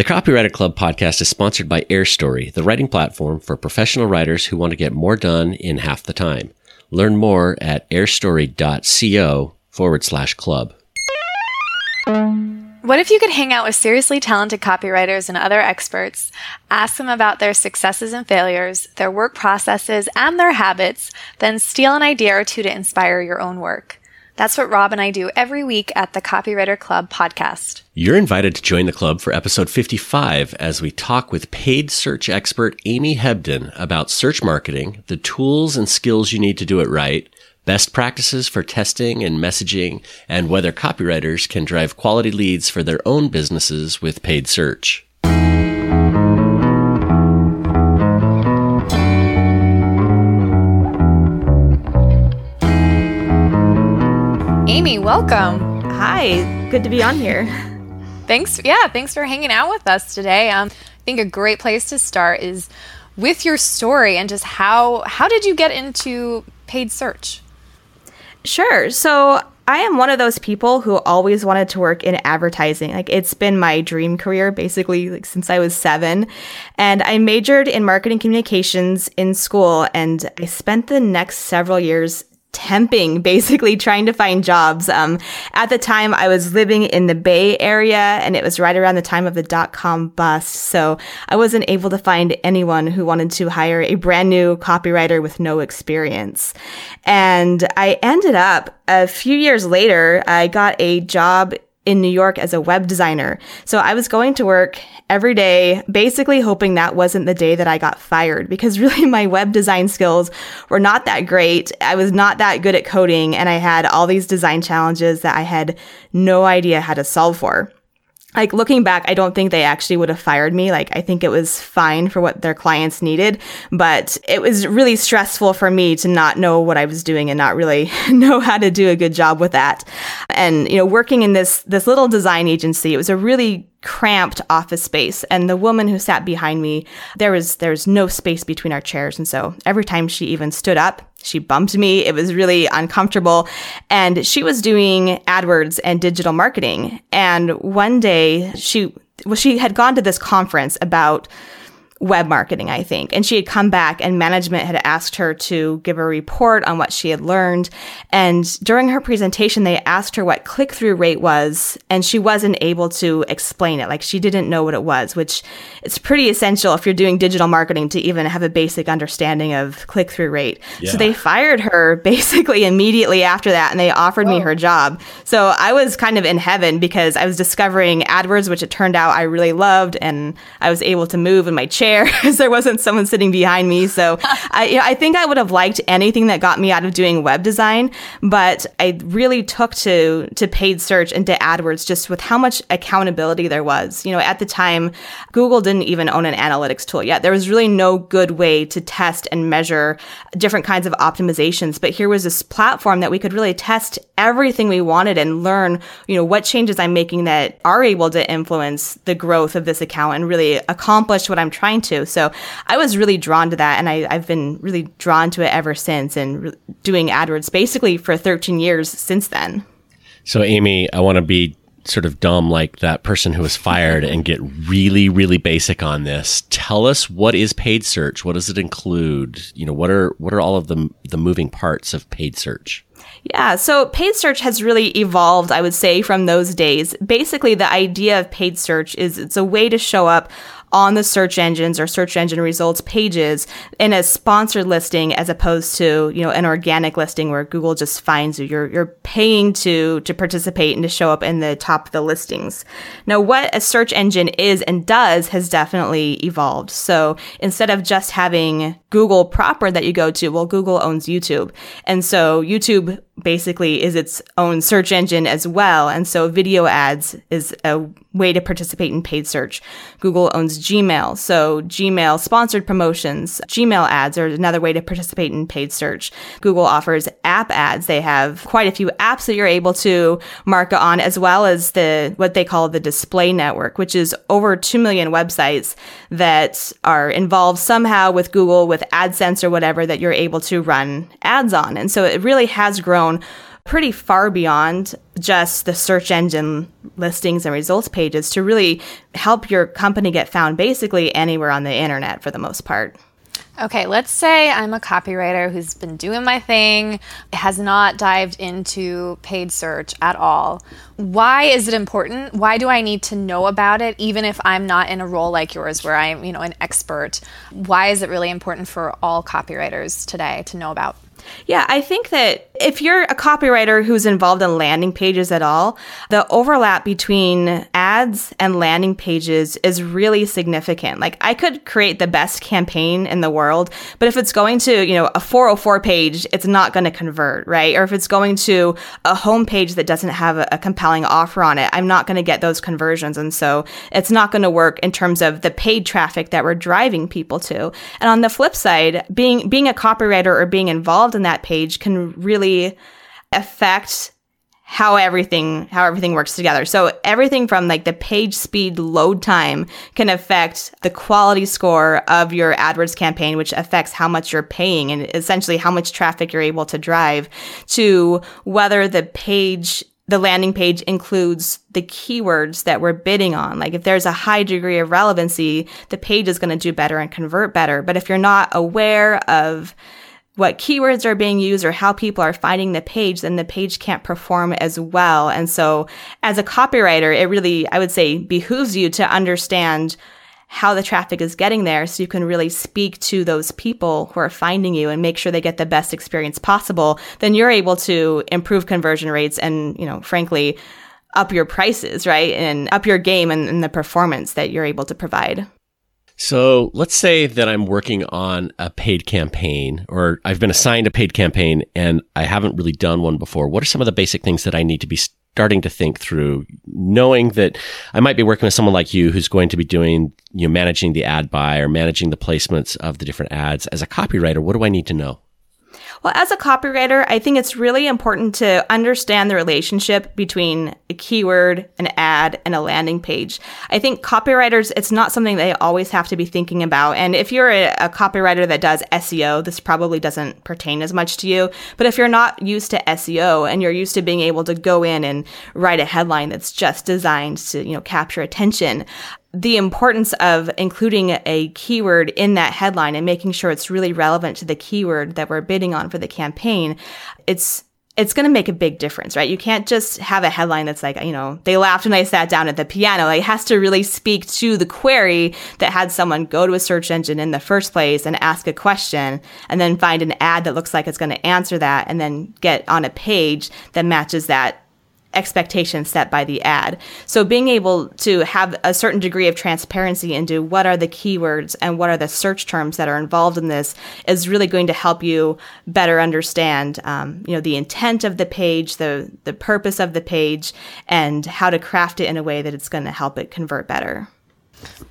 The Copywriter Club podcast is sponsored by AirStory, the writing platform for professional writers who want to get more done in half the time. Learn more at airstory.co forward slash club. What if you could hang out with seriously talented copywriters and other experts, ask them about their successes and failures, their work processes, and their habits, then steal an idea or two to inspire your own work? That's what Rob and I do every week at the Copywriter Club podcast. You're invited to join the club for episode 55 as we talk with paid search expert Amy Hebdon about search marketing, the tools and skills you need to do it right, best practices for testing and messaging, and whether copywriters can drive quality leads for their own businesses with paid search. Amy, welcome. Hi, good to be on here. Thanks. Yeah, thanks for hanging out with us today. Um, I think a great place to start is with your story and just how how did you get into paid search? Sure. So I am one of those people who always wanted to work in advertising. Like it's been my dream career basically like since I was 7. And I majored in marketing communications in school and I spent the next several years temping, basically trying to find jobs. Um, at the time, I was living in the Bay Area, and it was right around the time of the dot com bust. So I wasn't able to find anyone who wanted to hire a brand new copywriter with no experience. And I ended up a few years later, I got a job in New York as a web designer. So I was going to work every day, basically hoping that wasn't the day that I got fired because really my web design skills were not that great. I was not that good at coding and I had all these design challenges that I had no idea how to solve for like looking back, I don't think they actually would have fired me. Like, I think it was fine for what their clients needed, but it was really stressful for me to not know what I was doing and not really know how to do a good job with that. And, you know, working in this, this little design agency, it was a really cramped office space and the woman who sat behind me there was there was no space between our chairs and so every time she even stood up she bumped me. It was really uncomfortable. And she was doing adwords and digital marketing. And one day she well she had gone to this conference about web marketing, I think. And she had come back and management had asked her to give a report on what she had learned. And during her presentation, they asked her what click through rate was, and she wasn't able to explain it. Like she didn't know what it was, which it's pretty essential if you're doing digital marketing to even have a basic understanding of click through rate. Yeah. So they fired her basically immediately after that and they offered oh. me her job. So I was kind of in heaven because I was discovering AdWords, which it turned out I really loved, and I was able to move in my chair chair because there wasn't someone sitting behind me. So I, you know, I think I would have liked anything that got me out of doing web design, but I really took to to paid search and to AdWords just with how much accountability there was. You know, at the time, Google didn't even own an analytics tool yet. There was really no good way to test and measure different kinds of optimizations. But here was this platform that we could really test everything we wanted and learn, you know, what changes I'm making that are able to influence the growth of this account and really accomplish what I'm trying to. So I was really drawn to that, and I, have been really drawn to it ever since, and re- doing AdWords basically for 13 years since then. So, Amy, I want to be sort of dumb like that person who was fired and get really really basic on this tell us what is paid search what does it include you know what are what are all of the the moving parts of paid search yeah, so paid search has really evolved, I would say, from those days. Basically, the idea of paid search is it's a way to show up on the search engines or search engine results pages in a sponsored listing as opposed to, you know, an organic listing where Google just finds you. You're, you're paying to, to participate and to show up in the top of the listings. Now, what a search engine is and does has definitely evolved. So instead of just having Google proper that you go to, well, Google owns YouTube. And so YouTube basically is its own search engine as well. And so video ads is a way to participate in paid search. Google owns Gmail. So Gmail sponsored promotions, Gmail ads are another way to participate in paid search. Google offers app ads. They have quite a few apps that you're able to market on as well as the, what they call the display network, which is over 2 million websites that are involved somehow with Google, with AdSense or whatever that you're able to run ads on. And so it really has grown pretty far beyond just the search engine listings and results pages to really help your company get found basically anywhere on the internet for the most part. Okay, let's say I'm a copywriter who's been doing my thing, has not dived into paid search at all. Why is it important? Why do I need to know about it even if I'm not in a role like yours where I'm, you know, an expert? Why is it really important for all copywriters today to know about? Yeah, I think that if you're a copywriter who's involved in landing pages at all, the overlap between ads and landing pages is really significant. Like I could create the best campaign in the world, but if it's going to, you know, a 404 page, it's not going to convert, right? Or if it's going to a home page that doesn't have a, a compelling offer on it, I'm not going to get those conversions. And so it's not going to work in terms of the paid traffic that we're driving people to. And on the flip side, being being a copywriter or being involved in that page can really affect how everything how everything works together. So everything from like the page speed load time can affect the quality score of your AdWords campaign, which affects how much you're paying and essentially how much traffic you're able to drive to whether the page the landing page includes the keywords that we're bidding on. Like if there's a high degree of relevancy, the page is going to do better and convert better. But if you're not aware of what keywords are being used or how people are finding the page, then the page can't perform as well. And so as a copywriter, it really, I would say, behooves you to understand how the traffic is getting there so you can really speak to those people who are finding you and make sure they get the best experience possible. Then you're able to improve conversion rates and you know frankly up your prices right? And up your game and, and the performance that you're able to provide so let's say that I'm working on a paid campaign or I've been assigned a paid campaign and I haven't really done one before. What are some of the basic things that I need to be starting to think through, knowing that I might be working with someone like you who's going to be doing, you know, managing the ad buy or managing the placements of the different ads. As a copywriter, what do I need to know? Well, as a copywriter, I think it's really important to understand the relationship between a keyword, an ad, and a landing page. I think copywriters, it's not something they always have to be thinking about. And if you're a, a copywriter that does SEO, this probably doesn't pertain as much to you. But if you're not used to SEO and you're used to being able to go in and write a headline that's just designed to, you know, capture attention, the importance of including a keyword in that headline and making sure it's really relevant to the keyword that we're bidding on for the campaign, it's it's going to make a big difference, right? You can't just have a headline that's like, you know, they laughed when I sat down at the piano. It has to really speak to the query that had someone go to a search engine in the first place and ask a question and then find an ad that looks like it's going to answer that and then get on a page that matches that expectations set by the ad. So being able to have a certain degree of transparency into what are the keywords and what are the search terms that are involved in this is really going to help you better understand, um, you know, the intent of the page, the the purpose of the page, and how to craft it in a way that it's going to help it convert better.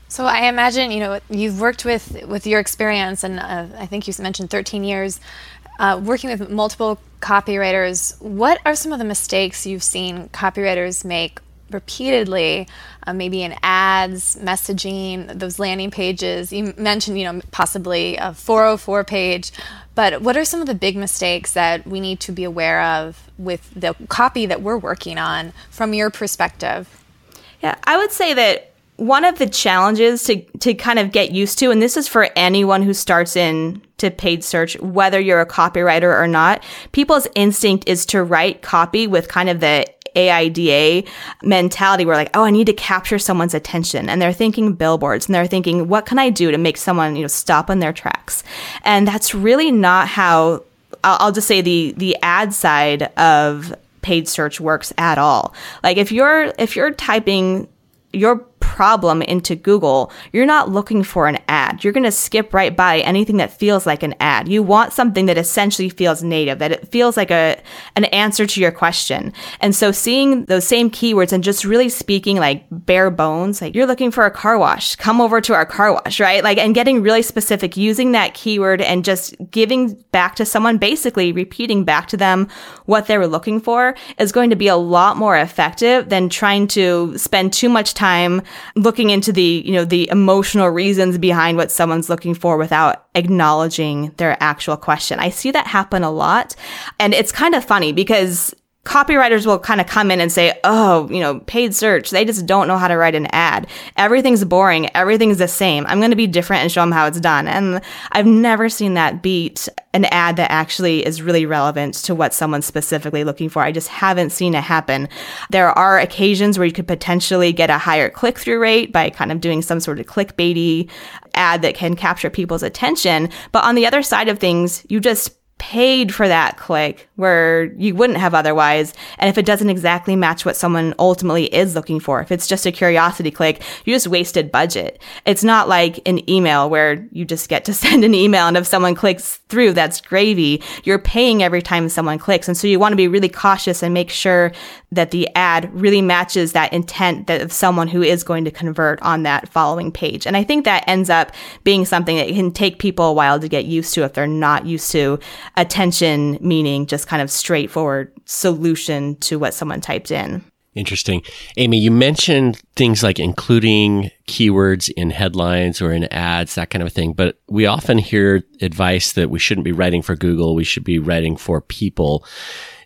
So I imagine you know you've worked with with your experience, and uh, I think you mentioned 13 years uh, working with multiple copywriters, what are some of the mistakes you've seen copywriters make repeatedly, uh, maybe in ads, messaging, those landing pages? You mentioned, you know, possibly a 404 page, but what are some of the big mistakes that we need to be aware of with the copy that we're working on from your perspective? Yeah, I would say that one of the challenges to to kind of get used to and this is for anyone who starts in to paid search whether you're a copywriter or not people's instinct is to write copy with kind of the AIDA mentality where like, oh, I need to capture someone's attention. And they're thinking billboards and they're thinking, what can I do to make someone, you know, stop in their tracks? And that's really not how I'll just say the the ad side of paid search works at all. Like if you're if you're typing your problem into Google, you're not looking for an ad. You're going to skip right by anything that feels like an ad. You want something that essentially feels native, that it feels like a an answer to your question. And so seeing those same keywords and just really speaking like bare bones, like you're looking for a car wash, come over to our car wash, right? Like and getting really specific using that keyword and just giving back to someone basically repeating back to them what they were looking for is going to be a lot more effective than trying to spend too much time looking into the, you know, the emotional reasons behind what someone's looking for without acknowledging their actual question. I see that happen a lot. And it's kind of funny because copywriters will kind of come in and say, oh, you know, paid search, they just don't know how to write an ad. Everything's boring. Everything's the same. I'm going to be different and show them how it's done. And I've never seen that beat an ad that actually is really relevant to what someone's specifically looking for. I just haven't seen it happen. There are occasions where you could potentially get a higher click through rate by kind of doing some sort of clickbaity ad that can capture people's attention. But on the other side of things, you just paid for that click where you wouldn't have otherwise. And if it doesn't exactly match what someone ultimately is looking for, if it's just a curiosity click, you just wasted budget. It's not like an email where you just get to send an email and if someone clicks through, that's gravy. You're paying every time someone clicks. And so you want to be really cautious and make sure that the ad really matches that intent that of someone who is going to convert on that following page. And I think that ends up being something that can take people a while to get used to if they're not used to attention meaning just kind of straightforward solution to what someone typed in. Interesting. Amy, you mentioned things like including keywords in headlines or in ads, that kind of thing. But we often hear advice that we shouldn't be writing for Google, we should be writing for people.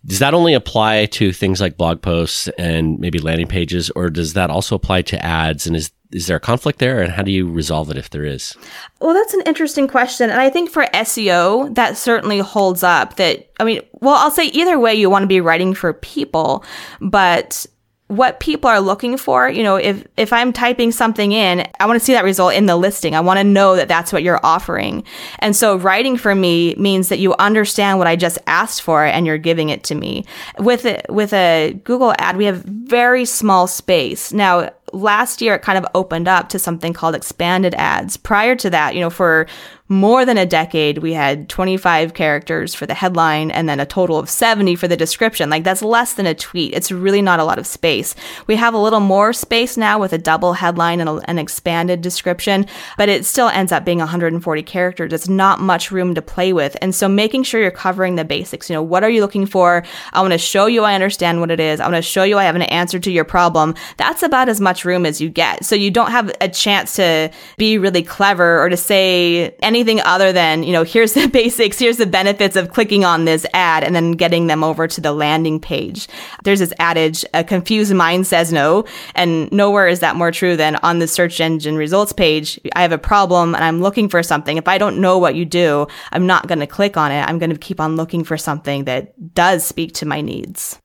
Does that only apply to things like blog posts and maybe landing pages, or does that also apply to ads? And is is there a conflict there, and how do you resolve it if there is? Well, that's an interesting question, and I think for SEO that certainly holds up. That I mean, well, I'll say either way, you want to be writing for people, but what people are looking for. You know, if if I'm typing something in, I want to see that result in the listing. I want to know that that's what you're offering. And so writing for me means that you understand what I just asked for and you're giving it to me. With it with a Google ad, we have very small space. Now, last year it kind of opened up to something called expanded ads. Prior to that, you know, for more than a decade, we had 25 characters for the headline and then a total of 70 for the description. Like that's less than a tweet. It's really not a lot of space. We have a little more space now with a double headline and a, an expanded description, but it still ends up being 140 characters. It's not much room to play with. And so making sure you're covering the basics. You know, what are you looking for? I want to show you I understand what it is. I want to show you I have an answer to your problem. That's about as much room as you get. So you don't have a chance to be really clever or to say anything other than, you know, here's the basics, here's the benefits of clicking on this ad and then getting them over to the landing page. There's this adage, a confused mind says no, and nowhere is that more true than on the search engine results page. I have a problem and I'm looking for something. If I don't know what you do, I'm not going to click on it. I'm going to keep on looking for something that does speak to my needs.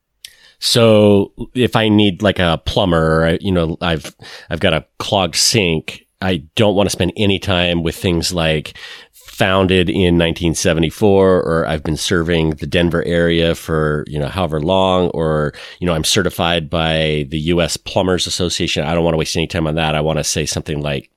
So if I need like a plumber, you know, I've I've got a clogged sink I don't want to spend any time with things like founded in 1974 or I've been serving the Denver area for, you know, however long or, you know, I'm certified by the US Plumbers Association. I don't want to waste any time on that. I want to say something like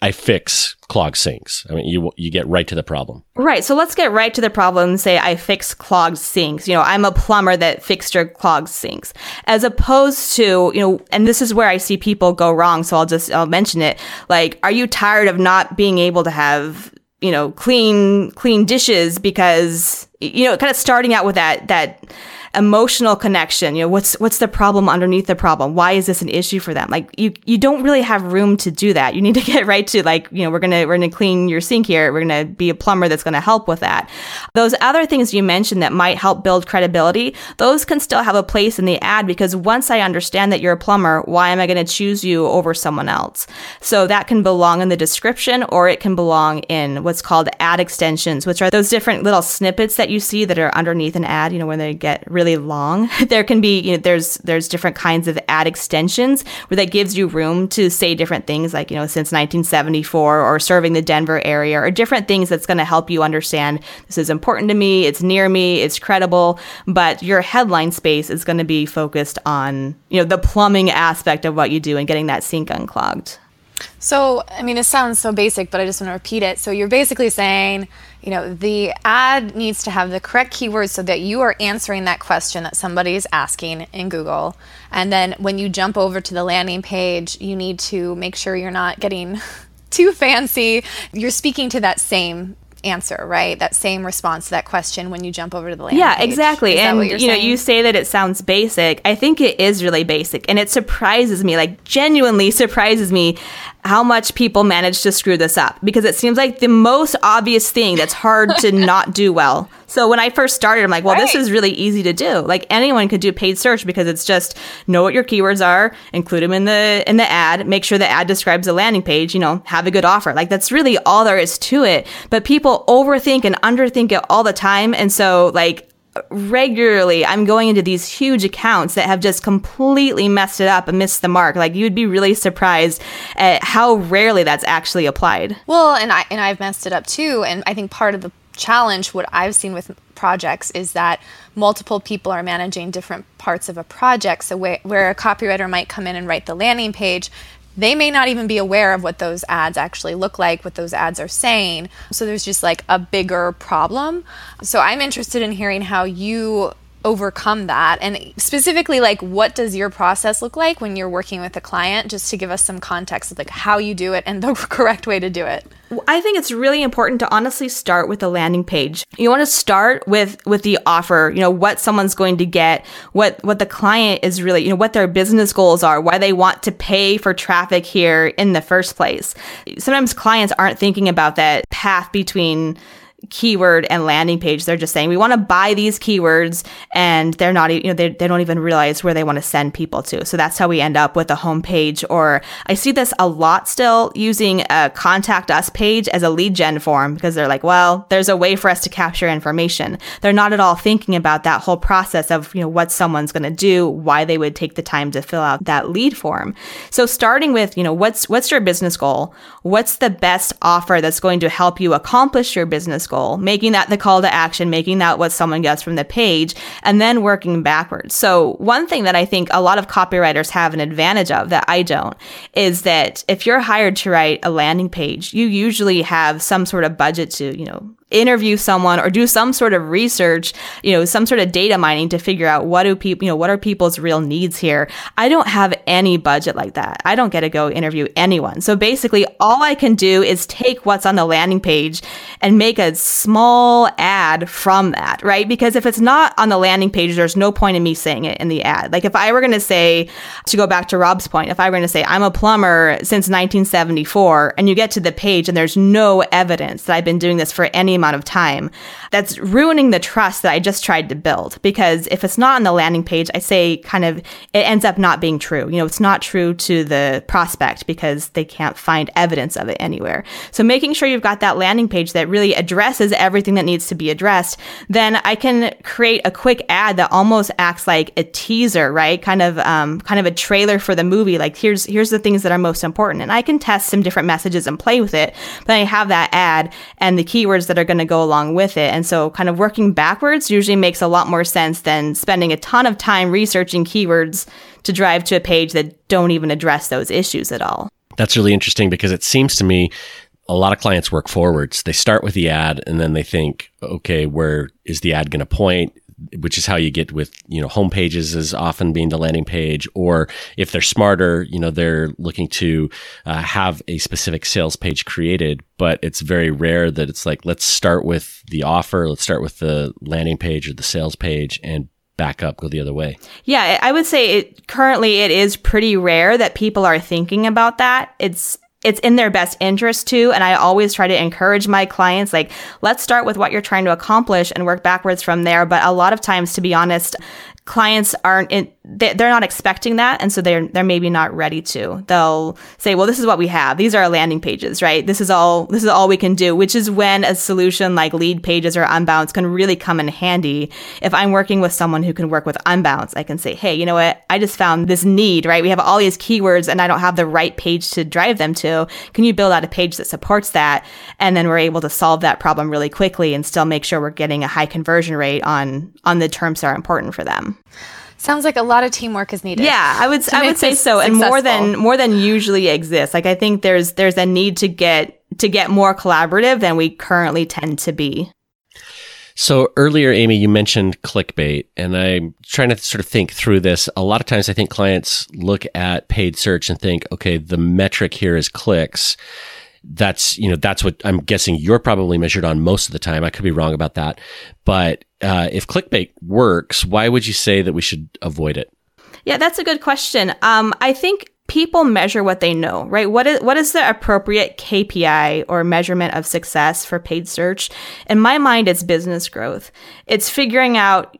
I fix clogged sinks. I mean, you you get right to the problem. Right. So let's get right to the problem and say I fix clogged sinks. You know, I'm a plumber that fixed your clogged sinks. As opposed to, you know, and this is where I see people go wrong, so I'll just I'll mention it. Like, are you tired of not being able to have you know clean clean dishes because you know kind of starting out with that that emotional connection. You know, what's what's the problem underneath the problem? Why is this an issue for them? Like you you don't really have room to do that. You need to get right to like, you know, we're gonna we're gonna clean your sink here. We're gonna be a plumber that's gonna help with that. Those other things you mentioned that might help build credibility, those can still have a place in the ad because once I understand that you're a plumber, why am I gonna choose you over someone else? So that can belong in the description or it can belong in what's called ad extensions, which are those different little snippets that you see that are underneath an ad, you know, when they get really really long. There can be, you know, there's there's different kinds of ad extensions where that gives you room to say different things like, you know, since 1974 or serving the Denver area or different things that's going to help you understand this is important to me, it's near me, it's credible, but your headline space is going to be focused on, you know, the plumbing aspect of what you do and getting that sink unclogged. So, I mean, it sounds so basic, but I just want to repeat it. So, you're basically saying, you know, the ad needs to have the correct keywords so that you are answering that question that somebody is asking in Google. And then when you jump over to the landing page, you need to make sure you're not getting too fancy. You're speaking to that same answer, right? That same response to that question when you jump over to the landing yeah, page. exactly. and you saying? know, you say that it sounds basic. I think it is really basic, and it surprises me, like genuinely surprises me, how much people manage to screw this up because it seems like the most obvious thing that's hard to not do well So when I first started, I'm like, well, right. this is really easy to do. Like anyone could do paid search because it's just know what your keywords are, include them in the in the ad, make sure the ad describes the landing page, you know, have a good offer. Like that's really all there is to it. But people overthink and underthink it all the time. And so like regularly I'm going into these huge accounts that have just completely messed it up and missed the mark. Like you'd be really surprised at how rarely that's actually applied. Well, and I and I've messed it up too. And I think part of the challenge what I've seen with projects is that multiple people are managing different parts of a project. So where, where a copywriter might come in and write the landing page, they may not even be aware of what those ads actually look like, what those ads are saying. So there's just like a bigger problem. So I'm interested in hearing how you overcome that and specifically like what does your process look like when you're working with a client just to give us some context of like how you do it and the correct way to do it I think it's really important to honestly start with the landing page. You want to start with with the offer, you know, what someone's going to get, what what the client is really, you know, what their business goals are, why they want to pay for traffic here in the first place. Sometimes clients aren't thinking about that path between keyword and landing page they're just saying we want to buy these keywords and they're not you know they, they don't even realize where they want to send people to. So that's how we end up with a home page or i see this a lot still using a contact us page as a lead gen form because they're like well there's a way for us to capture information. They're not at all thinking about that whole process of you know what someone's going to do why they would take the time to fill out that lead form. So starting with you know what's what's your business goal? What's the best offer that's going to help you accomplish your business goal goal, making that the call to action, making that what someone gets from the page, and then working backwards. So one thing that I think a lot of copywriters have an advantage of that I don't is that if you're hired to write a landing page, you usually have some sort of budget to, you know, interview someone or do some sort of research, you know, some sort of data mining to figure out what do people, you know, what are people's real needs here. I don't have any budget like that. I don't get to go interview anyone. So basically all I can do is take what's on the landing page and make a small ad from that, right? Because if it's not on the landing page, there's no point in me saying it in the ad. Like if I were going to say, to go back to Rob's point, if I were going to say, I'm a plumber since 1974 and you get to the page and there's no evidence that I've been doing this for any amount of time. That's ruining the trust that I just tried to build because if it's not on the landing page, I say kind of it ends up not being true. You know, it's not true to the prospect because they can't find evidence of it anywhere. So making sure you've got that landing page that really addresses everything that needs to be addressed, then I can create a quick ad that almost acts like a teaser, right? Kind of um, kind of a trailer for the movie. Like here's here's the things that are most important, and I can test some different messages and play with it. But I have that ad and the keywords that are going to go along with it. And so kind of working backwards usually makes a lot more sense than spending a ton of time researching keywords to drive to a page that don't even address those issues at all. That's really interesting because it seems to me a lot of clients work forwards. They start with the ad and then they think, okay, where is the ad going to point? Which is how you get with you know home pages is often being the landing page or if they're smarter you know they're looking to uh, have a specific sales page created. But it's very rare that it's like let's start with the offer let's start with the landing page or the sales page and back up go the other way. Yeah i would say it currently it is pretty rare that people are thinking about that. It's it's in their best interest too. And I always try to encourage my clients, like, let's start with what you're trying to accomplish and work backwards from there. But a lot of times, to be honest, clients aren't in, they're not expecting that and so they're they're maybe not ready to. They'll say well this is what we have. These are our landing pages right? This is all this is all we can do which is when a solution like Leadpages or unbounce can really come in handy. If i'm working with someone who can work with unbounce i can say hey you know what? I just found this need right? We have all these keywords and i don't have the right page to drive them to. Can you build out a page that supports that? And then we're able to solve that problem really quickly and still make sure we're getting a high conversion rate on on the terms that are important for them Sounds like a lot of teamwork is needed. Yeah, I would I would say so, and more than more than usually exists. Like I think there's there's a need to get to get more collaborative than we currently tend to be. So earlier, Amy, you mentioned clickbait, and I'm trying to sort of think through this. A lot of times, I think clients look at paid search and think, okay, the metric here is clicks that's you know that's what I'm guessing you're probably measured on most of the time. I could be wrong about that, but uh, if clickbait works, why would you say that we should avoid it? Yeah, that's a good question. Um, I think people measure what they know, right? What is what is the appropriate KPI or measurement of success for paid search? In my mind, it's business growth. It's figuring out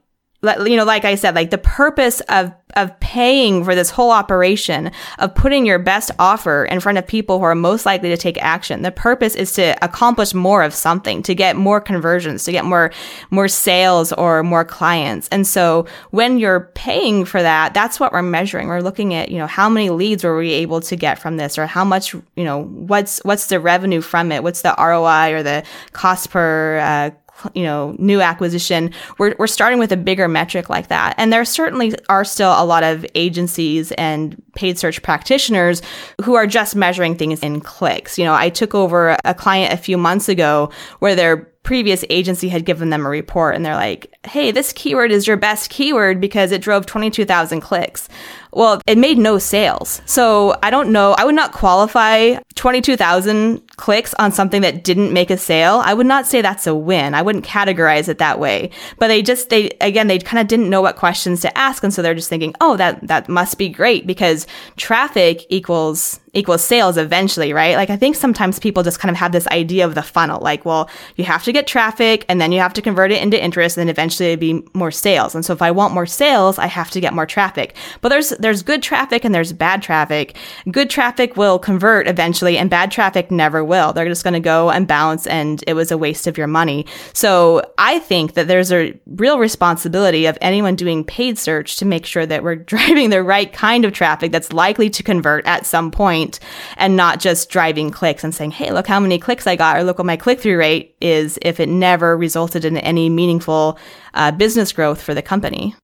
you know, like I said, like the purpose of of paying for this whole operation of putting your best offer in front of people who are most likely to take action. The purpose is to accomplish more of something, to get more conversions, to get more more sales or more clients. And so when you're paying for that, that's what we're measuring. We're looking at, you know, how many leads were we able to get from this or how much, you know, what's what's the revenue from it? What's the ROI or the cost per uh, you know, new acquisition, we're, we're starting with a bigger metric like that. And there certainly are still a lot of agencies and paid search practitioners who are just measuring things in clicks. You know, I took over a client a few months ago where their previous agency had given them a report and they're like, Hey, this keyword is your best keyword because it drove 22,000 clicks. Well, it made no sales. So I don't know. I would not qualify 22,000 clicks on something that didn't make a sale. I would not say that's a win. I wouldn't categorize it that way. But they just, they, again, they kind of didn't know what questions to ask. And so they're just thinking, oh, that, that must be great because traffic equals equals sales eventually, right? Like I think sometimes people just kind of have this idea of the funnel, like, well, you have to get traffic and then you have to convert it into interest and eventually it'd be more sales. And so if I want more sales, I have to get more traffic. But there's there's good traffic and there's bad traffic. Good traffic will convert eventually and bad traffic never will. They're just going to go and bounce and it was a waste of your money. So I think that there's a real responsibility of anyone doing paid search to make sure that we're driving the right kind of traffic that's likely to convert at some point and not just driving clicks and saying, hey, look how many clicks I got or look what my click through rate is if it never resulted in any meaningful uh, business growth for the company.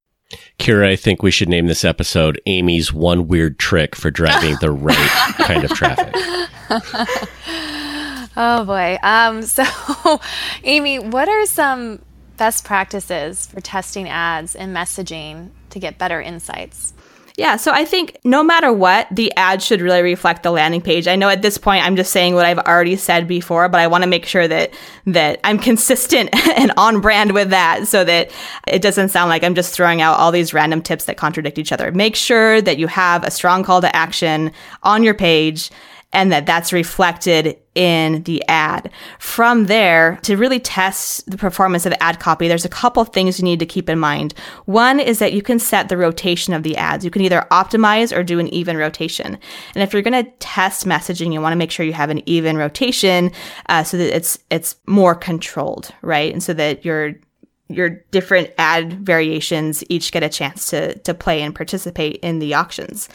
Kira, I think we should name this episode Amy's One Weird Trick for Driving the Right Kind of Traffic. oh boy. Um, so, Amy, what are some best practices for testing ads and messaging to get better insights? Yeah, so I think no matter what, the ad should really reflect the landing page. I know at this point I'm just saying what I've already said before, but I want to make sure that that I'm consistent and on brand with that so that it doesn't sound like I'm just throwing out all these random tips that contradict each other. Make sure that you have a strong call to action on your page and that that's reflected in the ad. From there, to really test the performance of ad copy, there's a couple of things you need to keep in mind. One is that you can set the rotation of the ads. You can either optimize or do an even rotation. And if you're going to test messaging, you want to make sure you have an even rotation uh, so that it's it's more controlled, right? And so that you're your different ad variations each get a chance to to play and participate in the auctions.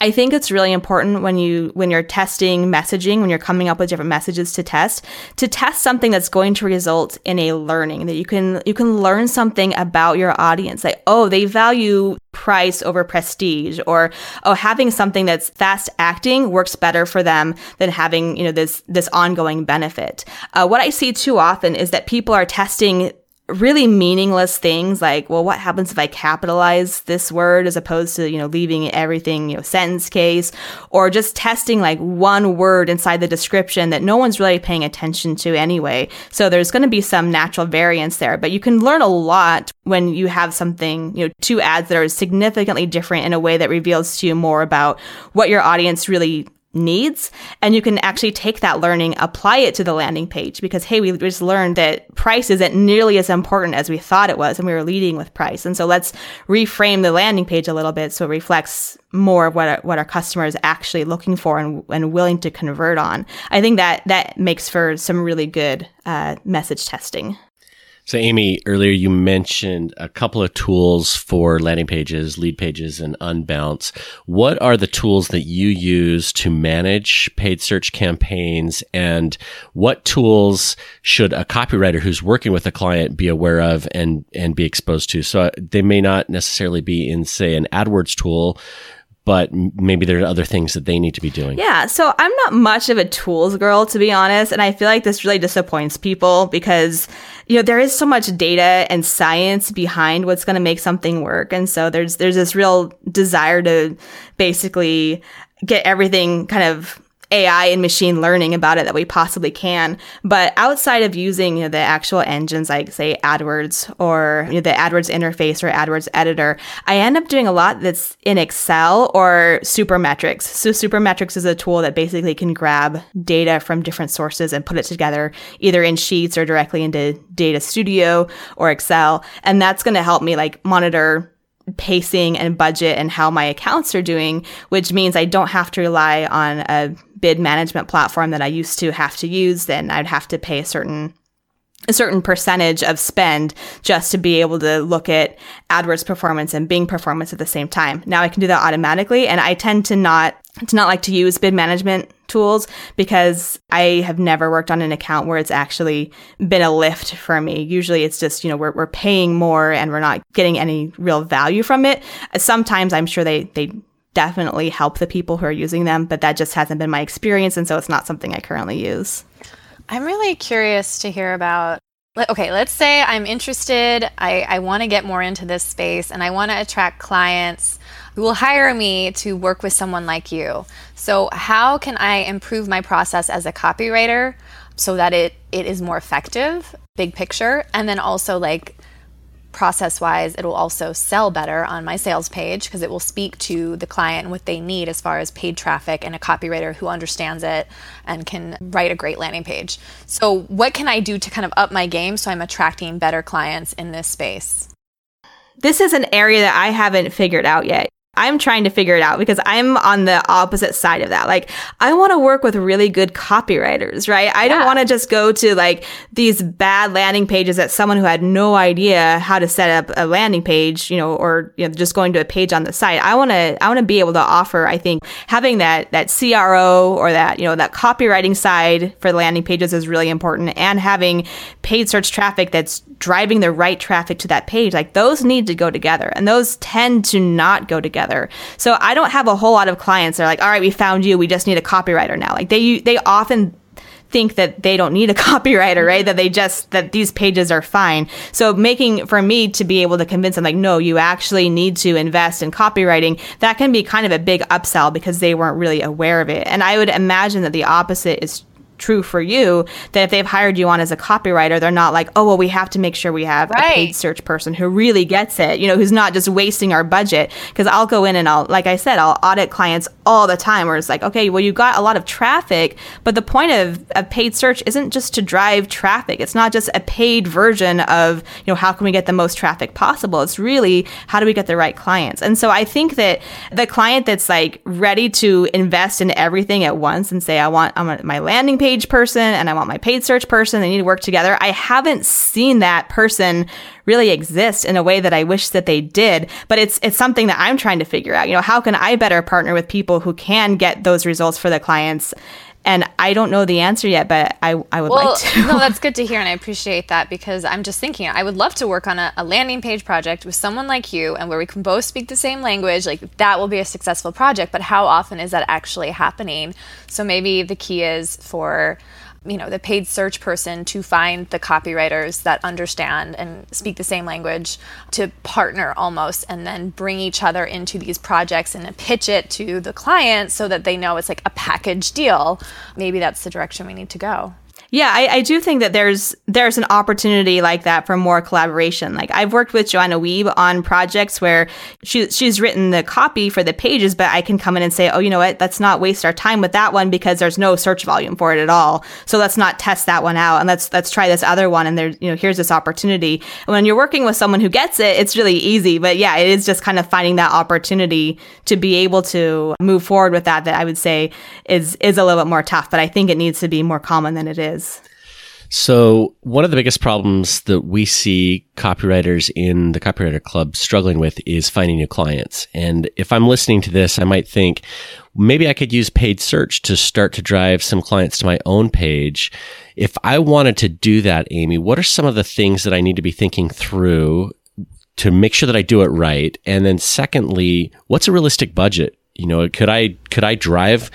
I think it's really important when you when you're testing messaging, when you're coming up with different messages to test, to test something that's going to result in a learning that you can you can learn something about your audience. Like, oh, they value price over prestige or oh having something that's fast acting works better for them than having you know this this ongoing benefit uh, what i see too often is that people are testing really meaningless things like, well, what happens if I capitalize this word as opposed to, you know, leaving everything, you know, sentence case or just testing like one word inside the description that no one's really paying attention to anyway. So there's going to be some natural variance there, but you can learn a lot when you have something, you know, two ads that are significantly different in a way that reveals to you more about what your audience really needs. And you can actually take that learning, apply it to the landing page because, hey, we just learned that price isn't nearly as important as we thought it was. And we were leading with price. And so let's reframe the landing page a little bit so it reflects more of what our, what our customer is actually looking for and, and willing to convert on. I think that that makes for some really good uh, message testing. So, Amy, earlier you mentioned a couple of tools for landing pages, Leadpages, and unbounce. What are the tools that you use to manage paid search campaigns? And what tools should a copywriter who's working with a client be aware of and, and be exposed to? So, uh, they may not necessarily be in, say, an AdWords tool but maybe there are other things that they need to be doing. Yeah. So I'm not much of a tools girl, to be honest. And I feel like this really disappoints people because, you know, there is so much data and science behind what's going to make something work. And so there's, there's this real desire to basically get everything kind of AI and machine learning about it that we possibly can. But outside of using you know, the actual engines like say AdWords or you know, the AdWords interface or AdWords editor, I end up doing a lot that's in Excel or Supermetrics. So Supermetrics is a tool that basically can grab data from different sources and put it together either in Sheets or directly into Data Studio or Excel. And that's going to help me like monitor pacing and budget and how my accounts are doing, which means I don't have to rely on a bid management platform that I used to have to use. Then I'd have to pay a certain a certain percentage of spend just to be able to look at AdWords performance and Bing performance at the same time. Now I can do that automatically and I tend to not to not like to use bid management tools because I have never worked on an account where it's actually been a lift for me. Usually it's just, you know, we're, we're paying more and we're not getting any real value from it. Sometimes I'm sure they, they definitely help the people who are using them, but that just hasn't been my experience. And so it's not something I currently use. I'm really curious to hear about. Okay, let's say I'm interested. I, I want to get more into this space and I want to attract clients who will hire me to work with someone like you. So, how can I improve my process as a copywriter so that it, it is more effective, big picture, and then also like process wise, it will also sell better on my sales page because it will speak to the client and what they need as far as paid traffic and a copywriter who understands it and can write a great landing page. So, what can I do to kind of up my game so I'm attracting better clients in this space? This is an area that I haven't figured out yet. I'm trying to figure it out because I'm on the opposite side of that. Like, I want to work with really good copywriters, right? I yeah. don't want to just go to like these bad landing pages that someone who had no idea how to set up a landing page, you know, or you know, just going to a page on the site. I want to, I want to be able to offer, I think having that, that CRO or that, you know, that copywriting side for the landing pages is really important and having paid search traffic that's driving the right traffic to that page. Like those need to go together and those tend to not go together together. So I don't have a whole lot of clients that are like, all right, we found you. We just need a copywriter now. Like they, they often think that they don't need a copywriter, right? That they just, that these pages are fine. So making, for me to be able to convince them, like, no, you actually need to invest in copywriting, that can be kind of a big upsell because they weren't really aware of it. And I would imagine that the opposite is true for you that if they've hired you on as a copywriter they're not like oh well we have to make sure we have right. a paid search person who really gets it you know who's not just wasting our budget. Because i'll go in and i'll like i said i'll audit clients all the time where it's like okay well you got a lot of traffic but the point of, a paid search isn't just to drive traffic. It's not just a paid version of you know how can we get the most traffic possible? It's really how do we get the right clients? And so i think that the client that's like ready to invest in everything at once and say i want i want my landing page page person and I want my paid search person. They need to work together. I haven't seen that person really exist in a way that I wish that they did, but it's it's something that I'm trying to figure out. You know, how can I better partner with people who can get those results for the clients and I don't know the answer yet, but I, I would well, like to. no, that's good to hear. And I appreciate that because I'm just thinking I would love to work on a, a, landing page project with someone like you and where we can both speak the same language. Like that will be a successful project. But how often is that actually happening? So maybe the key is for you know the paid search person to find the copywriters that understand and speak the same language to partner almost and then bring each other into these projects and pitch it to the client so that they know it's like a package deal. Maybe that's the direction we need to go yeah, I, I, do think that there's there's an opportunity like that for more collaboration. Like I've worked with Joanna Wiebe on projects where she she's written the copy for the pages, but I can come in and say, oh, you know what, let's not waste our time with that one because there's no search volume for it at all. So let's not test that one out and let's let's try this other one. And there, you know, here's this opportunity. And when you're working with someone who gets it, it's really easy. But yeah, it is just kind of finding that opportunity to be able to move forward with that. That I would say is is a little bit more tough. But I think it needs to be more common than it is is? So, one of the biggest problems that we see copywriters in the Copywriter Club struggling with is finding new clients. And if I'm listening to this, I might think maybe I could use paid search to start to drive some clients to my own page. If I wanted to do that, Amy, what are some of the things that I need to be thinking through to make sure that I do it right? And then secondly, what's a realistic budget? You know, could I could I drive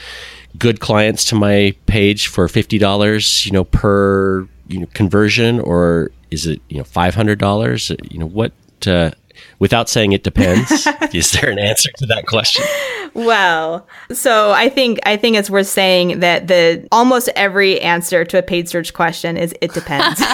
good clients to my page for fifty dollars, you know, per you know conversion, or is it you know five hundred dollars? You know what? Uh, without saying it depends, is there an answer to that question? Well, so I think I think it's worth saying that the almost every answer to a paid search question is it depends.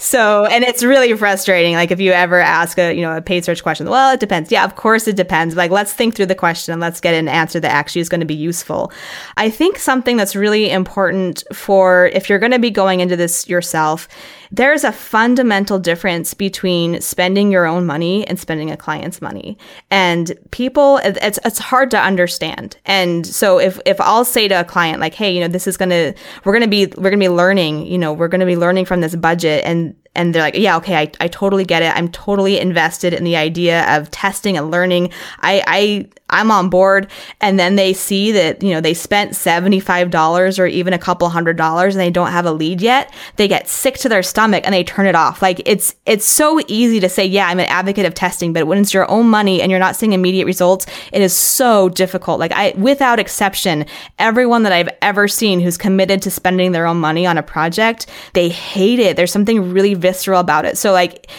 so, and it's really frustrating. Like if you ever ask a you know a paid search question, well, it depends. Yeah, of course it depends. Like let's think through the question and let's get an answer that actually is going to be useful. I think something that's really important for if you're going to be going into this yourself there's a fundamental difference between spending your own money and spending a client's money. And people, it's, it's hard to understand. And so if, if I'll say to a client, like, hey, you know, this is going to, we're going to be, we're going to be learning, you know, we're going to be learning from this budget and and they're like, yeah, okay, I, I totally get it. I'm totally invested in the idea of testing and learning. I, I, I'm on board. And then they see that, you know, they spent $75 or even a couple hundred dollars and they don't have a lead yet. They get sick to their stomach and they turn it off. Like it's, it's so easy to say, yeah, I'm an advocate of testing, but when it's your own money and you're not seeing immediate results, it is so difficult. Like I, without exception, everyone that I've ever seen who's committed to spending their own money on a project, they hate it. There's something really visceral about it. So like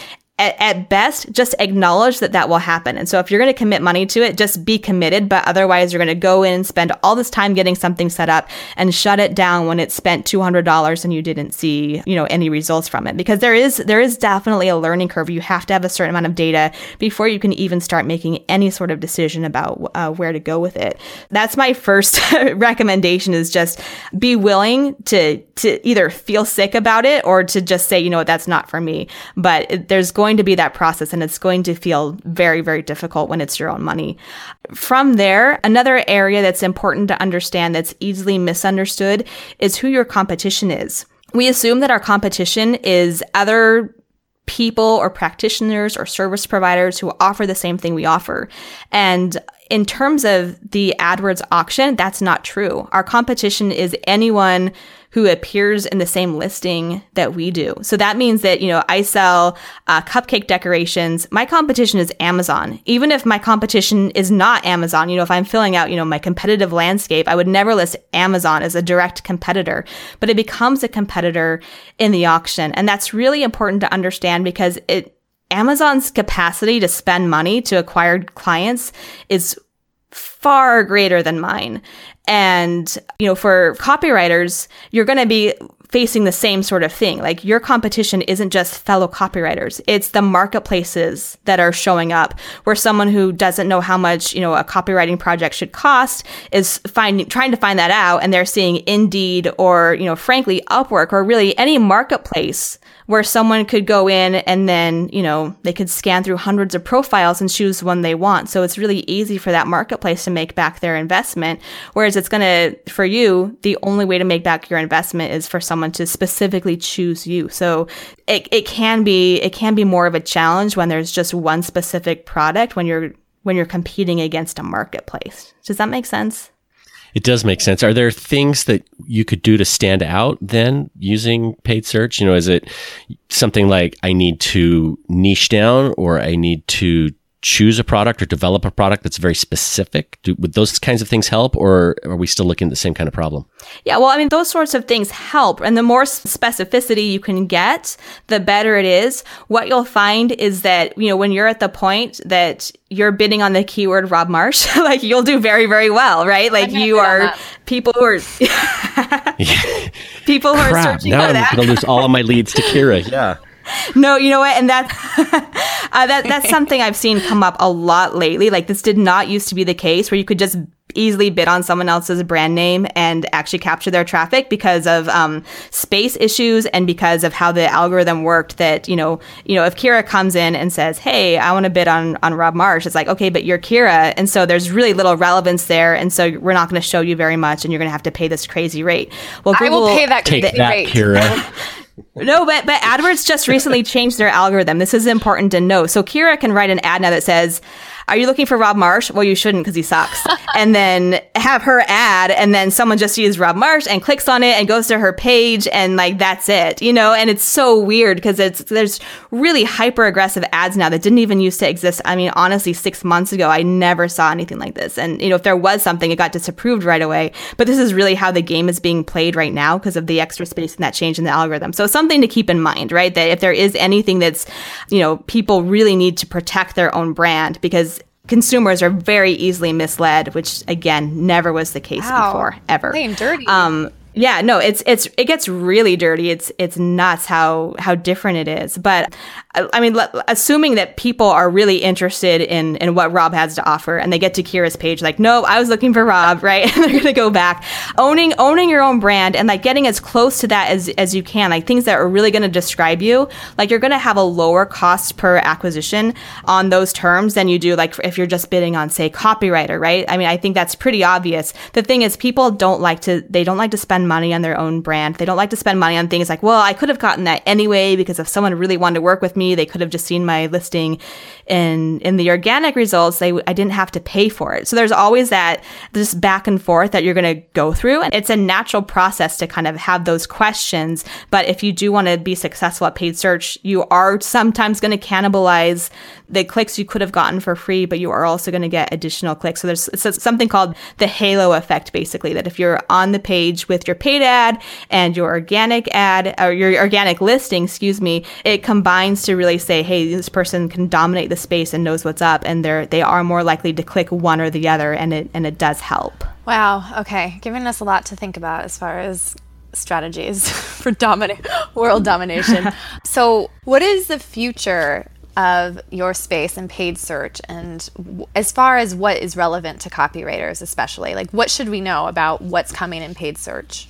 at, at, best, just acknowledge that that will happen. And so if you're going to commit money to it, just be committed. But otherwise, you're going to go in and spend all this time getting something set up and shut it down when it's spent $200 and you didn't see, you know, any results from it. Because there is, there is definitely a learning curve. You have to have a certain amount of data before you can even start making any sort of decision about uh, where to go with it. That's my first recommendation is just be willing to, to either feel sick about it or to just say, you know what, that's not for me. But there's going going to be that process and it's going to feel very, very difficult when it's your own money. From there, another area that's important to understand that's easily misunderstood is who your competition is. We assume that our competition is other people or practitioners or service providers who offer the same thing we offer. And in terms of the AdWords auction, that's not true. Our competition is anyone who appears in the same listing that we do. So that means that, you know, I sell uh, cupcake decorations. My competition is Amazon. Even if my competition is not Amazon, you know, if I'm filling out, you know, my competitive landscape, I would never list Amazon as a direct competitor, but it becomes a competitor in the auction. And that's really important to understand because it, Amazon's capacity to spend money to acquire clients is far greater than mine. And, you know, for copywriters, you're going to be facing the same sort of thing. Like your competition isn't just fellow copywriters. It's the marketplaces that are showing up where someone who doesn't know how much, you know, a copywriting project should cost is finding, trying to find that out. And they're seeing Indeed or, you know, frankly, Upwork or really any marketplace where someone could go in and then, you know, they could scan through hundreds of profiles and choose one they want. So it's really easy for that marketplace to make back their investment. Whereas it's going to, for you, the only way to make back your investment is for someone to specifically choose you. So it, it can be, it can be more of a challenge when there's just one specific product when you're, when you're competing against a marketplace. Does that make sense? It does make sense. Are there things that you could do to stand out then using paid search? You know, is it something like I need to niche down or I need to choose a product or develop a product that's very specific? Do, would those kinds of things help, or are we still looking at the same kind of problem? Yeah, well, I mean, those sorts of things help. And the more specificity you can get, the better it is. What you'll find is that, you know, when you're at the point that you're bidding on the keyword Rob Marsh, like you'll do very, very well, right? Like you are people who are people who Crap, are searching now for I'm that. I'm going to lose all of my leads to Kira. Yeah no, you know what? And that's uh, that that's something I've seen come up a lot lately. Like this did not used to be the case where you could just easily bid on someone else's brand name and actually capture their traffic because of um, space issues and because of how the algorithm worked that you know you know if kira comes in and says hey i want to bid on on rob marsh it's like okay but you're kira and so there's really little relevance there and so we're not going to show you very much and you're going to have to pay this crazy rate well Google, i will pay that crazy take that rate. kira no, but but AdWords just recently changed their algorithm. This is important to know. So Kira can write an ad now that says, are you looking for Rob Marsh? Well, you shouldn't because he sucks. and then have her ad, and then someone just sees Rob Marsh and clicks on it and goes to her page, and like that's it, you know. And it's so weird because it's there's really hyper aggressive ads now that didn't even used to exist. I mean, honestly, six months ago, I never saw anything like this. And you know, if there was something, it got disapproved right away. But this is really how the game is being played right now because of the extra space and that change in the algorithm. So something to keep in mind, right? That if there is anything that's, you know, people really need to protect their own brand because consumers are very easily misled, which again never was the case wow. before ever. Playing dirty. Um, yeah, no, it's it's it gets really dirty. It's it's nuts how how different it is. But I mean, assuming that people are really interested in in what Rob has to offer, and they get to Kira's page, like, no, I was looking for Rob, right? and they're gonna go back, owning owning your own brand, and like getting as close to that as as you can, like things that are really gonna describe you. Like you're gonna have a lower cost per acquisition on those terms than you do like if you're just bidding on say copywriter, right? I mean, I think that's pretty obvious. The thing is, people don't like to they don't like to spend spend money on their own brand. They don't like to spend money on things like, well, I could have gotten that anyway because if someone really wanted to work with me, they could have just seen my listing in in the organic results. They I didn't have to pay for it. So there's always that this back and forth that you're going to go through, and it's a natural process to kind of have those questions. But if you do want to be successful at paid search, you are sometimes going to cannibalize the clicks you could have gotten for free, but you are also going to get additional clicks. So there's something called the halo effect, basically, that if you're on the page with your paid ad and your organic ad or your organic listing, excuse me, it combines to really say, hey, this person can dominate the space and knows what's up, and they're they are more likely to click one or the other, and it and it does help. Wow. Okay, giving us a lot to think about as far as strategies for dominate world domination. so, what is the future of your space and paid search and w- as far as what is relevant to copywriters especially like what should we know about what's coming in paid search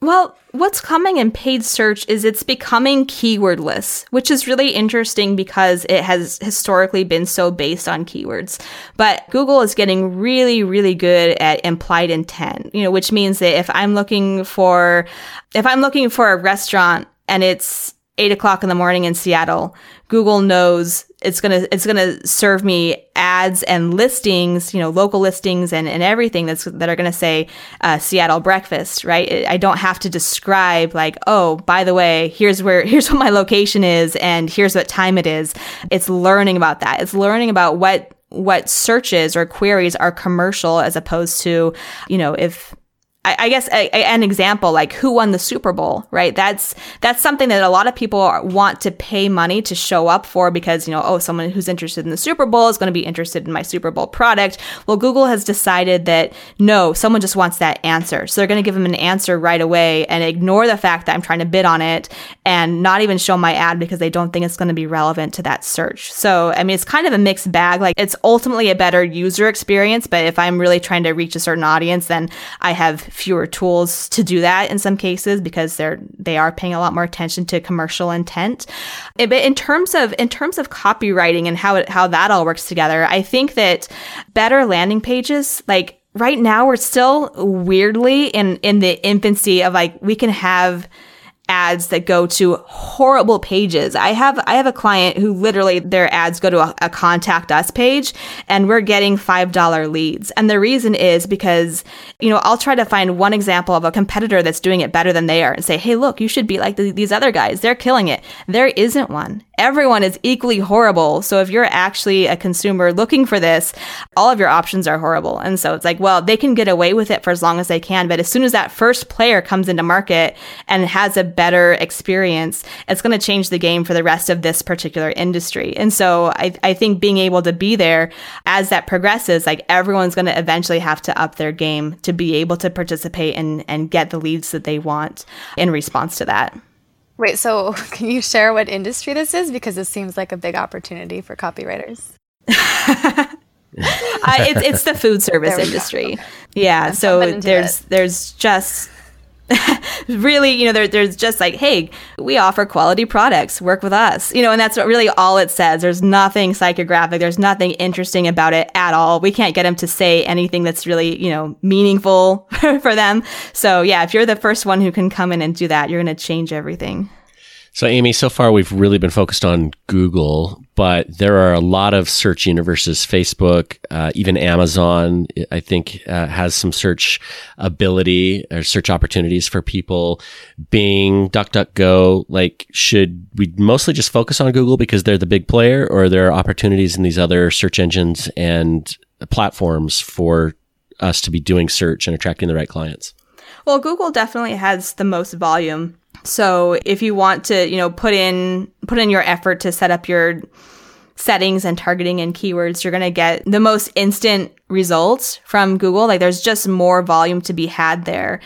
well, what's coming in paid search is it's becoming keywordless, which is really interesting because it has historically been so based on keywords. But Google is getting really, really good at implied intent, you know, which means that if I'm looking for, if I'm looking for a restaurant and it's eight o'clock in the morning in Seattle, Google knows it's gonna it's gonna serve me ads and listings, you know, local listings and, and everything that's that are gonna say uh, Seattle breakfast, right? I don't have to describe like, oh, by the way, here's where here's what my location is and here's what time it is. It's learning about that. It's learning about what what searches or queries are commercial as opposed to, you know, if I, I guess a, a, an example like who won the Super Bowl, right? That's that's something that a lot of people are, want to pay money to show up for because you know, oh, someone who's interested in the Super Bowl is going to be interested in my Super Bowl product. Well, Google has decided that no, someone just wants that answer, so they're going to give them an answer right away and ignore the fact that I'm trying to bid on it and not even show my ad because they don't think it's going to be relevant to that search. So, I mean, it's kind of a mixed bag. Like it's ultimately a better user experience, but if I'm really trying to reach a certain audience, then I have fewer tools to do that in some cases because they're they are paying a lot more attention to commercial intent. Eh, but in terms of in terms of copywriting and how it, how that all works together, I think that better landing pages like right now we're still weirdly in in the infancy of like we can have ads that go to horrible pages. I have I have a client who literally their ads go to a, a contact us page and we're getting $5 leads. And the reason is because you know, I'll try to find one example of a competitor that's doing it better than they are and say, "Hey, look, you should be like the, these other guys. They're killing it." There isn't one everyone is equally horrible. So if you're actually a consumer looking for this, all of your options are horrible. And so it's like, well, they can get away with it for as long as they can. But as soon as that first player comes into market and has a better experience, it's going to change the game for the rest of this particular industry. And so I, I think being able to be there as that progresses, like everyone's going to eventually have to up their game to be able to participate and, and get the leads that they want in response to that. Wait, so can you share what industry this is? Because this seems like a big opportunity for copywriters. uh, it's it's the food service industry. Go. Yeah, so there's it. there's just really, you know, there, there's just like, hey, we offer quality products, work with us, you know, and that's really all it says. There's nothing psychographic, there's nothing interesting about it at all. We can't get them to say anything that's really, you know, meaningful for them. So, yeah, if you're the first one who can come in and do that, you're going to change everything. So, Amy, so far we've really been focused on Google, but there are a lot of search universes. Facebook, uh, even Amazon, I think, uh, has some search ability or search opportunities for people. Bing, DuckDuckGo, like, should we mostly just focus on Google because they're the big player, or are there opportunities in these other search engines and platforms for us to be doing search and attracting the right clients? Well, Google definitely has the most volume so if you want to, you know, put in put in your effort to set up your settings and targeting and keywords, you're going to get the most instant results from Google. Like there's just more volume to be had there.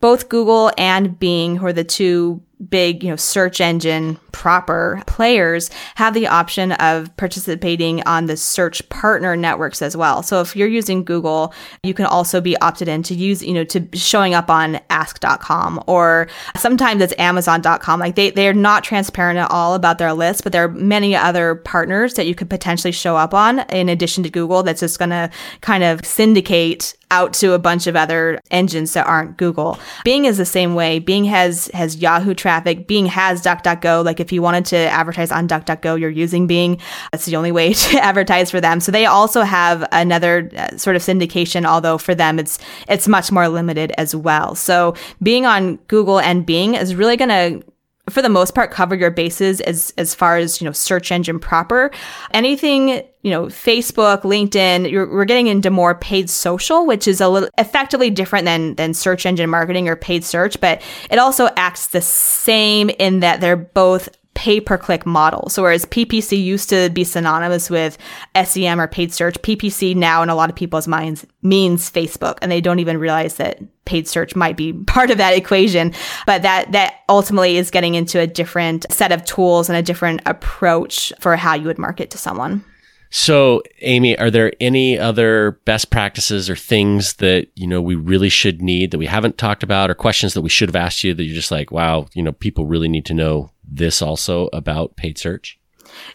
Both Google and Bing, who are the two big, you know, search engine proper players have the option of participating on the search partner networks as well. So if you're using Google, you can also be opted in to use, you know, to showing up on ask.com or sometimes it's amazon.com. Like they, they're not transparent at all about their list, but there are many other partners that you could potentially show up on in addition to Google that's just going to kind of syndicate out to a bunch of other engines that aren't Google. Bing is the same way. Bing has has Yahoo traffic. Bing has DuckDuckGo. Like if you wanted to advertise on DuckDuckGo, you're using Bing. That's the only way to advertise for them. So they also have another uh, sort of syndication, although for them it's it's much more limited as well. So being on Google and Bing is really going to for the most part cover your bases as as far as you know search engine proper. Anything you know facebook linkedin we're getting into more paid social which is a little effectively different than than search engine marketing or paid search but it also acts the same in that they're both pay per click model. So whereas PPC used to be synonymous with SEM or paid search, PPC now in a lot of people's minds means Facebook and they don't even realize that paid search might be part of that equation. But that that ultimately is getting into a different set of tools and a different approach for how you would market to someone. So, Amy, are there any other best practices or things that, you know, we really should need that we haven't talked about or questions that we should have asked you that you're just like, wow, you know, people really need to know this also about paid search?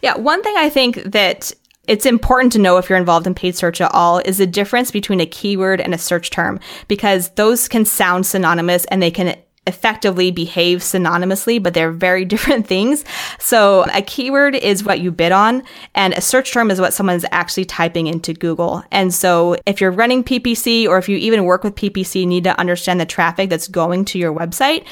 Yeah, one thing I think that it's important to know if you're involved in paid search at all is the difference between a keyword and a search term because those can sound synonymous and they can effectively behave synonymously, but they're very different things. So a keyword is what you bid on and a search term is what someone's actually typing into Google. And so if you're running PPC or if you even work with PPC, you need to understand the traffic that's going to your website.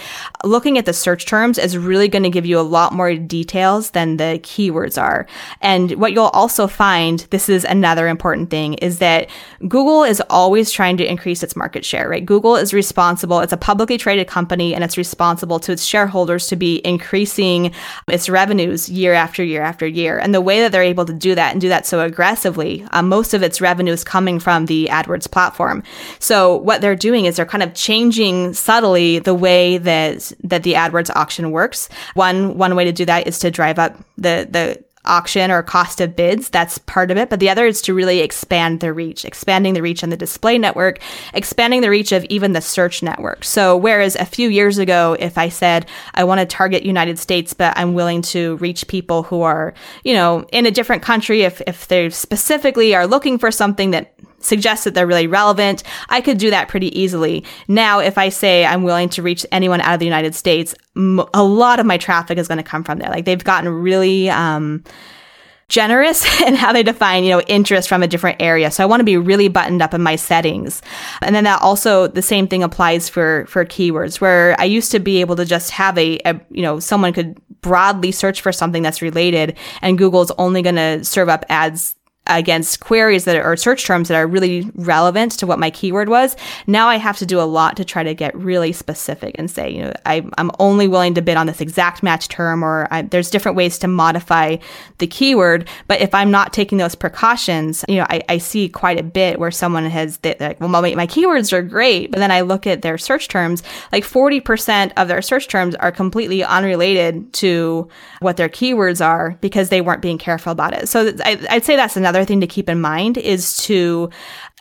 Looking at the search terms is really going to give you a lot more details than the keywords are. And what you'll also find, this is another important thing, is that Google is always trying to increase its market share, right? Google is responsible. It's a publicly traded company company and it's responsible to its shareholders to be increasing its revenues year after year after year. And the way that they're able to do that and do that so aggressively, um, most of its revenue is coming from the AdWords platform. So what they're doing is they're kind of changing subtly the way that that the AdWords auction works. One one way to do that is to drive up the the auction or cost of bids. That's part of it. But the other is to really expand the reach, expanding the reach on the display network, expanding the reach of even the search network. So whereas a few years ago, if I said I want to target United States, but I'm willing to reach people who are, you know, in a different country, if, if they specifically are looking for something that suggests that they're really relevant, I could do that pretty easily. Now, if I say I'm willing to reach anyone out of the United States, a lot of my traffic is going to come from there. Like they've gotten really, um, generous in how they define, you know, interest from a different area. So I want to be really buttoned up in my settings. And then that also the same thing applies for for keywords where I used to be able to just have a, a you know, someone could broadly search for something that's related and Google's only going to serve up ads against queries that are search terms that are really relevant to what my keyword was. Now I have to do a lot to try to get really specific and say, you know, I, am only willing to bid on this exact match term, or I, there's different ways to modify the keyword. But if I'm not taking those precautions, you know, I, I see quite a bit where someone has like, well, my, my keywords are great, but then I look at their search terms, like 40% of their search terms are completely unrelated to what their keywords are because they weren't being careful about it. So I, I'd say that's another another thing to keep in mind is to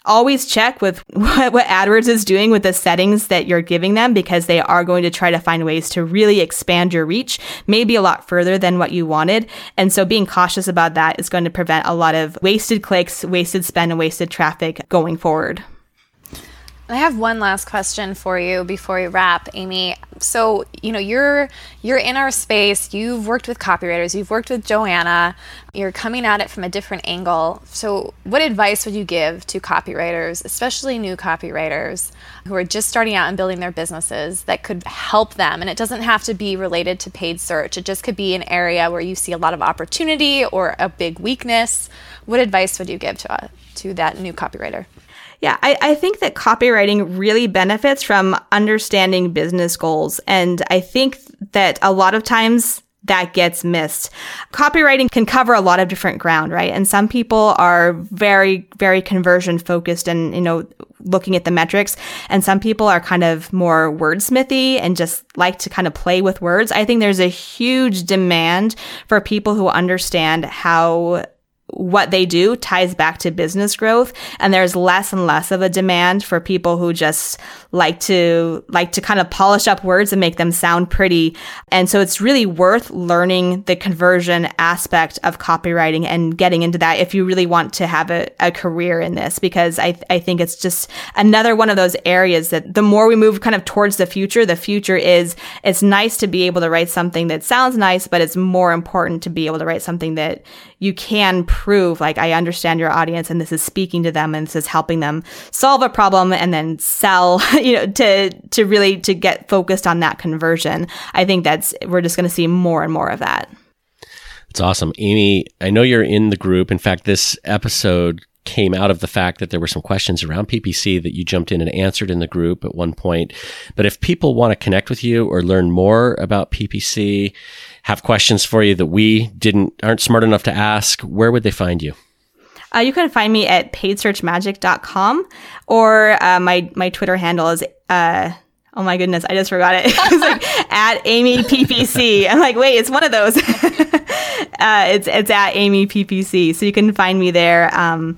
always check with what, what, AdWords is doing with the settings that you're giving them because they are going to try to find ways to really expand your reach, maybe a lot further than what you wanted. And so being cautious about that is going to prevent a lot of wasted clicks, wasted spend, and wasted traffic going forward. I have one last question for you before we wrap, Amy. So, you know, you're you're in our space. You've worked with copywriters. You've worked with Joanna. You're coming at it from a different angle. So, what advice would you give to copywriters, especially new copywriters who are just starting out and building their businesses that could help them? And it doesn't have to be related to paid search. It just could be an area where you see a lot of opportunity or a big weakness. What advice would you give to uh, to that new copywriter? Yeah, I, I think that copywriting really benefits from understanding business goals. And I think that a lot of times that gets missed. Copywriting can cover a lot of different ground, right? And some people are very, very conversion focused and, you know, looking at the metrics. And some people are kind of more wordsmithy and just like to kind of play with words. I think there's a huge demand for people who understand how what they do ties back to business growth and there's less and less of a demand for people who just like to like to kind of polish up words and make them sound pretty. And so it's really worth learning the conversion aspect of copywriting and getting into that if you really want to have a, a career in this because I, I think it's just another one of those areas that the more we move kind of towards the future the future is it's nice to be able to write something that sounds nice but it's more important to be able to write something that you can prove like I understand your audience and this is speaking to them and this is helping them solve a problem and then sell, you know, to to really to get focused on that conversion. I think that's we're just going to see more and more of that. It's awesome. Amy, I know you're in the group. In fact, this episode came out of the fact that there were some questions around PPC that you jumped in and answered in the group at one point. But if people want to connect with you or learn more about PPC, have questions for you that we didn't aren't smart enough to ask, where would they find you? Uh, you can find me at paidsearchmagic.com or uh, my my Twitter handle is uh, oh my goodness, I just forgot it. it's like at Amy PPC. I'm like, wait, it's one of those. Uh, it's it's at Amy PPC, so you can find me there. Um,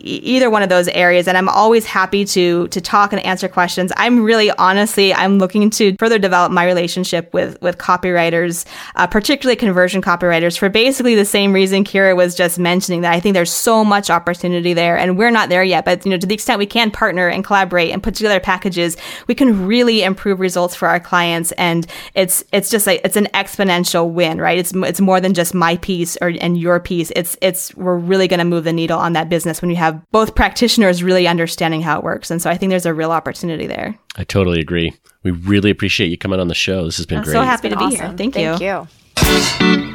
either one of those areas and i'm always happy to to talk and answer questions. I'm really honestly i'm looking to further develop my relationship with with copywriters uh, particularly conversion copywriters for basically the same reason kira was just mentioning that i think there's so much opportunity there and we're not there yet but you know to the extent we can partner and collaborate and put together packages we can really improve results for our clients and it's it's just like it's an exponential win right? It's it's more than just my piece or and your piece. It's it's we're really going to move the needle on that business when you have have both practitioners really understanding how it works. And so I think there's a real opportunity there. I totally agree. We really appreciate you coming on the show. This has been I'm great. so happy to be awesome. here. Thank, Thank you. you.